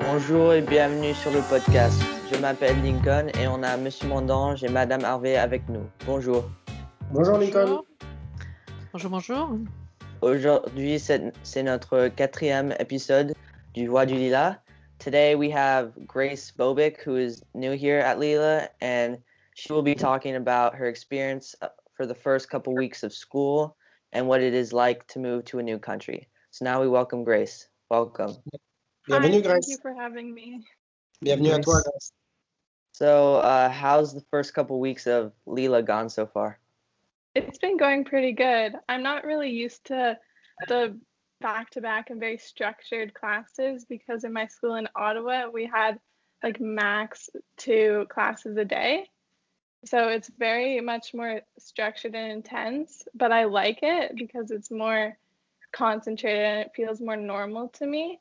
Bonjour et bienvenue sur le podcast. Je m'appelle Lincoln et on a Monsieur Mondange et Madame Harvey avec nous. Bonjour. Bonjour Lincoln. Bonjour, bonjour. Aujourd'hui, c'est notre quatrième épisode du Voix du Lila. Today we have Grace Bobick, who is new here at Lila, and she will be talking about her experience for the first couple weeks of school and what it is like to move to a new country. So now we welcome Grace. Welcome. Bienvenue, Hi, Grace. Thank you for having me. Bienvenue à toi, Grace. So, uh, how's the first couple weeks of Lila gone so far? It's been going pretty good. I'm not really used to the back to back and very structured classes because in my school in Ottawa, we had like max two classes a day. So it's very much more structured and intense, but I like it because it's more concentrated and it feels more normal to me,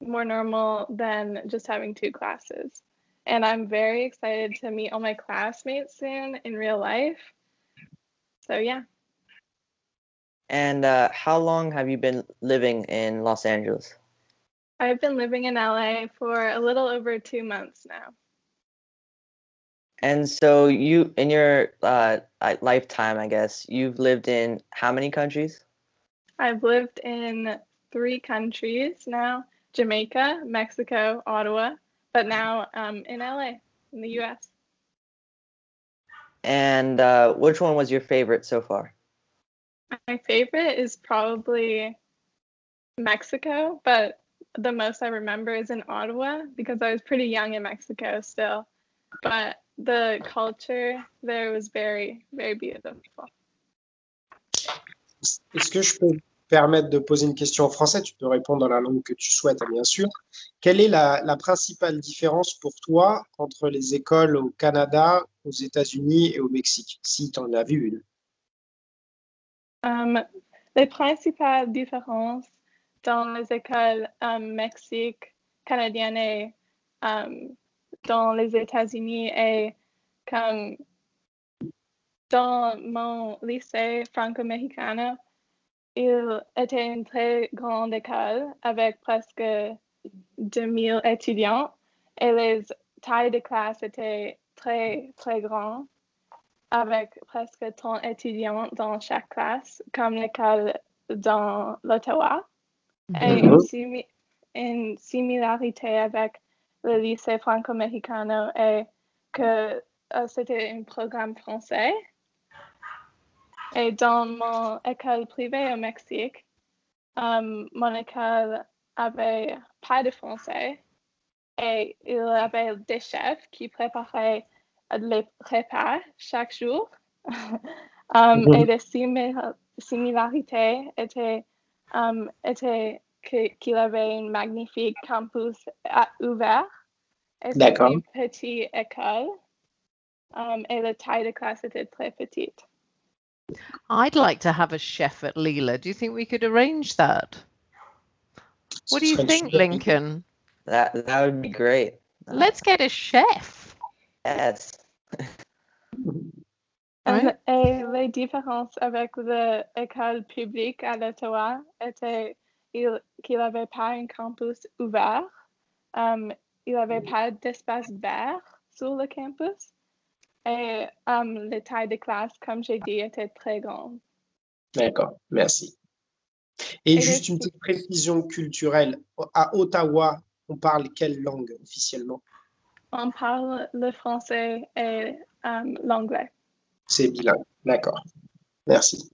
more normal than just having two classes. And I'm very excited to meet all my classmates soon in real life. So, yeah. And uh, how long have you been living in Los Angeles? I've been living in LA for a little over two months now. And so you, in your uh, lifetime, I guess, you've lived in how many countries? I've lived in three countries now: Jamaica, Mexico, Ottawa, but now um, in LA, in the U.S. And uh, which one was your favorite so far? My favorite is probably Mexico, but the most I remember is in Ottawa because I was pretty young in Mexico still. But the culture there was very, very beautiful. Est-ce que je peux permettre de poser une question en français Tu peux répondre dans la langue que tu souhaites, bien sûr. Quelle est la, principale différence pour toi entre les écoles au Canada, aux États-Unis et au Mexique, si tu en as vu une? Um, Les principales différences dans les écoles um, canadiennes et um, dans les États-Unis et comme dans mon lycée franco-mexicano, il était une très grande école avec presque 2000 étudiants et les tailles de classe étaient très, très grandes avec presque 30 étudiants dans chaque classe, comme l'école dans l'Ottawa. Et une, une, similarité avec le lycée franco-mexicano est que uh, c'était un programme français. Et dans mon école privée au Mexique, um, mon école avait pas de français et il avait des chefs qui préparaient les repas chaque jour. um, mm -hmm. Et les simil similarités étaient, um, étaient qu'il avait un magnifique campus ouvert. Et c'était une petite école. Um, et la taille de classe était très petite. I'd like to have a chef at Lila. Do you think we could arrange that? What do you think, Lincoln? That that would be great. Let's get a chef. Yes. right. Et les différences avec l'école publique à l'Ottawa étaient qu'il n'avait pas un campus ouvert, um, il n'avait pas d'espace vert sur le campus et um, les tailles de classe, comme j'ai dit, étaient très grandes. D'accord, merci. Et, et juste une petite précision culturelle. À Ottawa, on parle quelle langue officiellement? On parle le français et um, l'anglais. C'est bilingue, d'accord. Merci.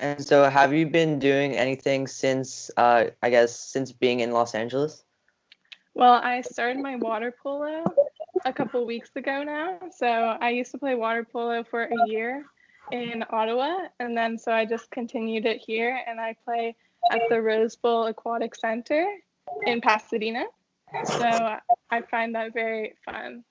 And so, have you been doing anything since, uh, I guess, since being in Los Angeles? Well, I started my water polo a couple weeks ago now. So I used to play water polo for a year in Ottawa, and then so I just continued it here, and I play at the Rose Bowl Aquatic Center in Pasadena. So I find that very fun.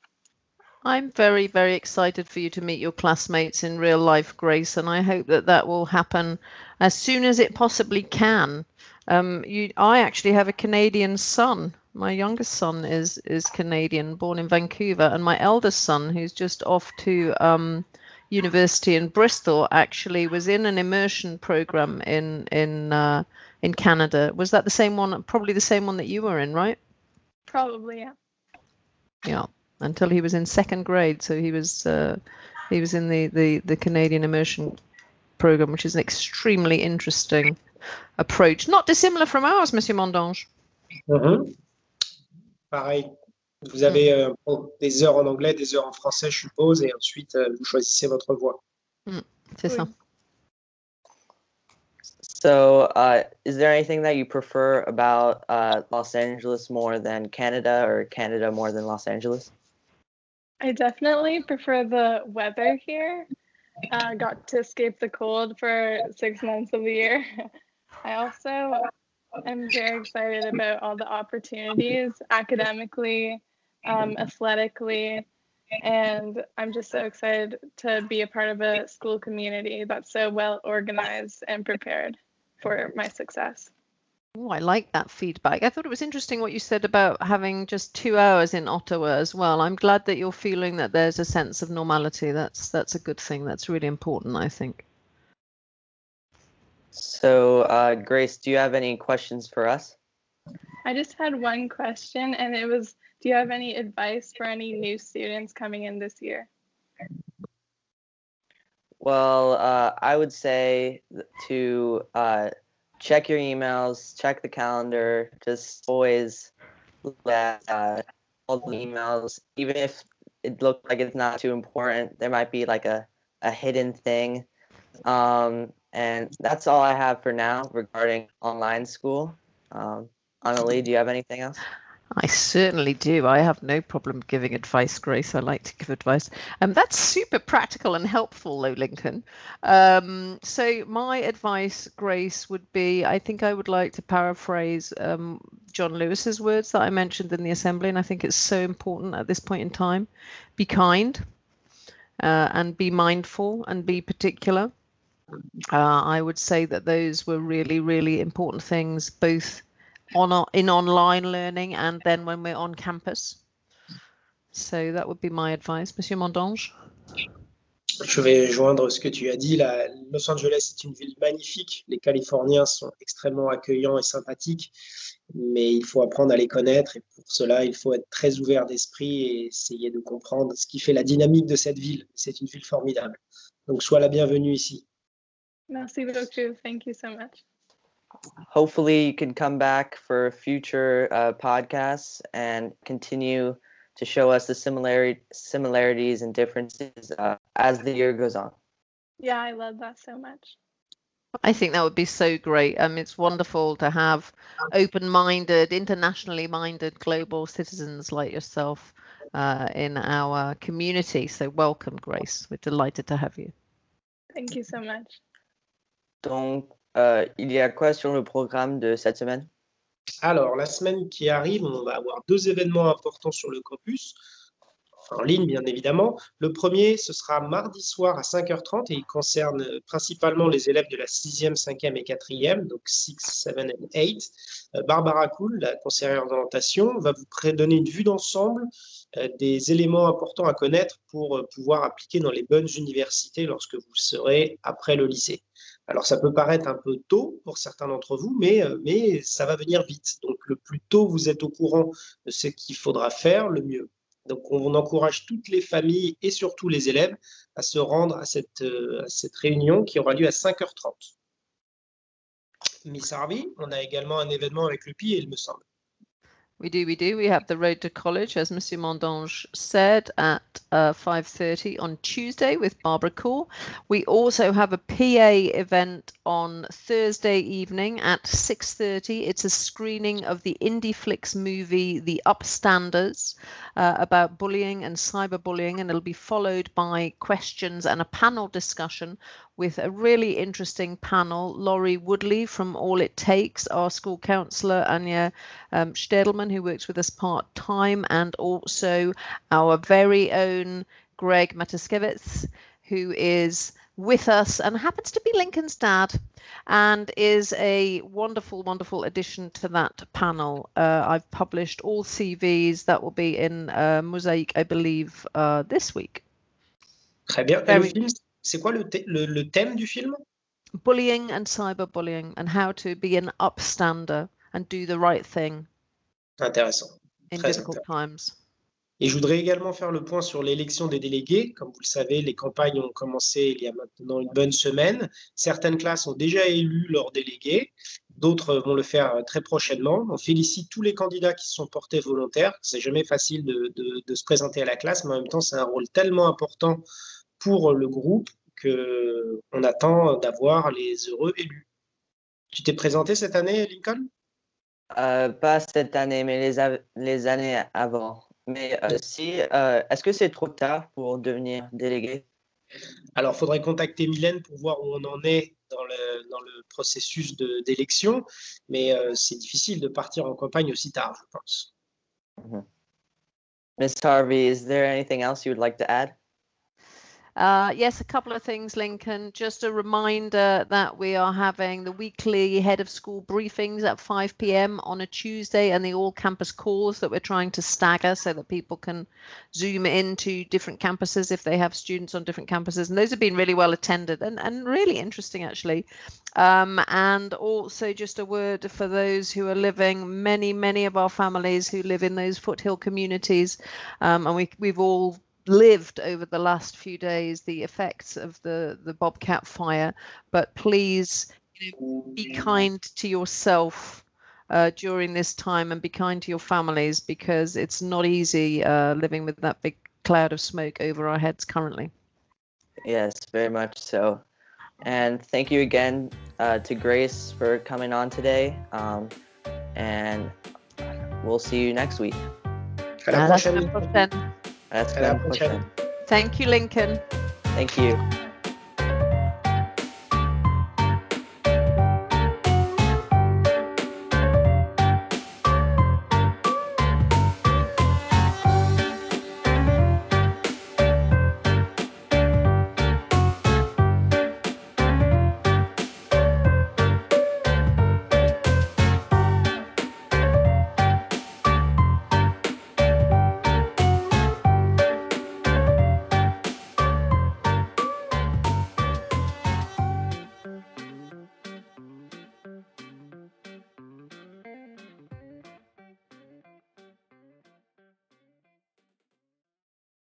I'm very, very excited for you to meet your classmates in real life, Grace, and I hope that that will happen as soon as it possibly can. Um, you, I actually have a Canadian son. My youngest son is is Canadian, born in Vancouver, and my eldest son, who's just off to um, university in Bristol, actually was in an immersion program in in uh, in Canada. Was that the same one? Probably the same one that you were in, right? Probably, yeah. Yeah, until he was in second grade. So he was uh, he was in the, the the Canadian immersion program, which is an extremely interesting approach, not dissimilar from ours, Monsieur Mondange. Mhm. Pareil. Vous avez euh, bon, des heures en anglais, des heures en français, je suppose, et ensuite euh, vous choisissez votre voie. C'est ça. So, uh, is there anything that you prefer about uh, Los Angeles more than Canada or Canada more than Los Angeles? I definitely prefer the weather here. Uh, got to escape the cold for six months of the year. I also am very excited about all the opportunities academically, um, athletically, and I'm just so excited to be a part of a school community that's so well organized and prepared for my success. Oh, I like that feedback. I thought it was interesting what you said about having just two hours in Ottawa as well. I'm glad that you're feeling that there's a sense of normality. That's that's a good thing. That's really important, I think. So, uh, Grace, do you have any questions for us? I just had one question, and it was Do you have any advice for any new students coming in this year? Well, uh, I would say to uh, check your emails, check the calendar, just always look at uh, all the emails, even if it looks like it's not too important. There might be like a, a hidden thing. Um, and that's all I have for now regarding online school. Um, Annalie, do you have anything else? I certainly do. I have no problem giving advice, Grace. I like to give advice. Um, that's super practical and helpful, though, Lincoln. Um, so, my advice, Grace, would be I think I would like to paraphrase um, John Lewis's words that I mentioned in the assembly, and I think it's so important at this point in time. Be kind uh, and be mindful and be particular. Uh, I would say that those were really, really important things, both in online learning and then when we're on campus. So that would be my advice, Monsieur Mondange? Je vais joindre ce que tu as dit. Los Angeles est une ville magnifique. Les Californiens sont extrêmement accueillants et sympathiques, mais il faut apprendre à les connaître et pour cela, il faut être très ouvert d'esprit et essayer de comprendre ce qui fait la dynamique de cette ville. C'est une ville formidable. Donc, sois la bienvenue ici. Merci beaucoup. Thank you so much. hopefully you can come back for future uh, podcasts and continue to show us the similarity similarities and differences uh, as the year goes on. Yeah, I love that so much. I think that would be so great. Um, it's wonderful to have open-minded, internationally minded global citizens like yourself uh, in our community. So welcome, Grace. We're delighted to have you. Thank you so much. Donc, euh, il y a quoi sur le programme de cette semaine? Alors, la semaine qui arrive, on va avoir deux événements importants sur le campus, en ligne bien évidemment. Le premier, ce sera mardi soir à 5h30 et il concerne principalement les élèves de la 6e, 5e et 4e, donc 6, 7 et 8. Euh, Barbara Cool, la conseillère d'orientation, va vous donner une vue d'ensemble euh, des éléments importants à connaître pour euh, pouvoir appliquer dans les bonnes universités lorsque vous serez après le lycée. Alors, ça peut paraître un peu tôt pour certains d'entre vous, mais, euh, mais ça va venir vite. Donc, le plus tôt vous êtes au courant de ce qu'il faudra faire, le mieux. Donc, on encourage toutes les familles et surtout les élèves à se rendre à cette, euh, réunion qui aura lieu à 5h30. Miss Harvey, on a également un événement avec le PI, il me semble. We do, we do. We have the Road to College, as Monsieur Mondange said, at uh, 5.30 on Tuesday with Barbara Cool. We also have a PA event on Thursday evening at 6.30. It's a screening of the IndieFlix movie, The Upstanders, uh, about bullying and cyberbullying, and it'll be followed by questions and a panel discussion with a really interesting panel. Laurie Woodley from All It Takes, our school counsellor, Anya um, Stedelman, who works with us part time, and also our very own Greg Mataskevitz, who is with us and happens to be Lincoln's dad and is a wonderful, wonderful addition to that panel. Uh, I've published all CVs that will be in uh, Mosaic, I believe, uh, this week. Très bien. Et le film, c'est quoi le, thé- le- le thème du film bullying and cyberbullying and how to be an upstander and do the right thing Intéressant. in Très times. Et je voudrais également faire le point sur l'élection des délégués. Comme vous le savez, les campagnes ont commencé il y a maintenant une bonne semaine. Certaines classes ont déjà élu leurs délégués, d'autres vont le faire très prochainement. On félicite tous les candidats qui se sont portés volontaires. C'est jamais facile de, de- de se présenter à la classe, mais en même temps, c'est un rôle tellement important pour le groupe que on attend d'avoir les heureux élus. Tu t'es présenté cette année, Lincoln? Euh, pas cette année, mais les, années avant. Mais euh, si, euh, est-ce que c'est trop tard pour devenir délégué? Alors, il faudrait contacter Mylène pour voir où on en est dans le, dans le processus d'élection, mais euh, c'est difficile de partir en campagne aussi tard, je pense. Miss Harvey, is there anything else you would like to add? Uh, yes, a couple of things, Lincoln. Just a reminder that we are having the weekly head of school briefings at 5 p.m. on a Tuesday and the all campus calls that we're trying to stagger so that people can zoom into different campuses if they have students on different campuses. And those have been really well attended and, and really interesting, actually. Um, and also, just a word for those who are living, many, many of our families who live in those foothill communities. Um, and we, we've all lived over the last few days the effects of the the bobcat fire but please you know, be kind to yourself uh, during this time and be kind to your families because it's not easy uh, living with that big cloud of smoke over our heads currently Yes, very much so. And thank you again uh, to Grace for coming on today. Um, and we'll see you next week. À la Hasta prochaine. la prochaine. That's À la been prochaine. thank you lincoln Thank you.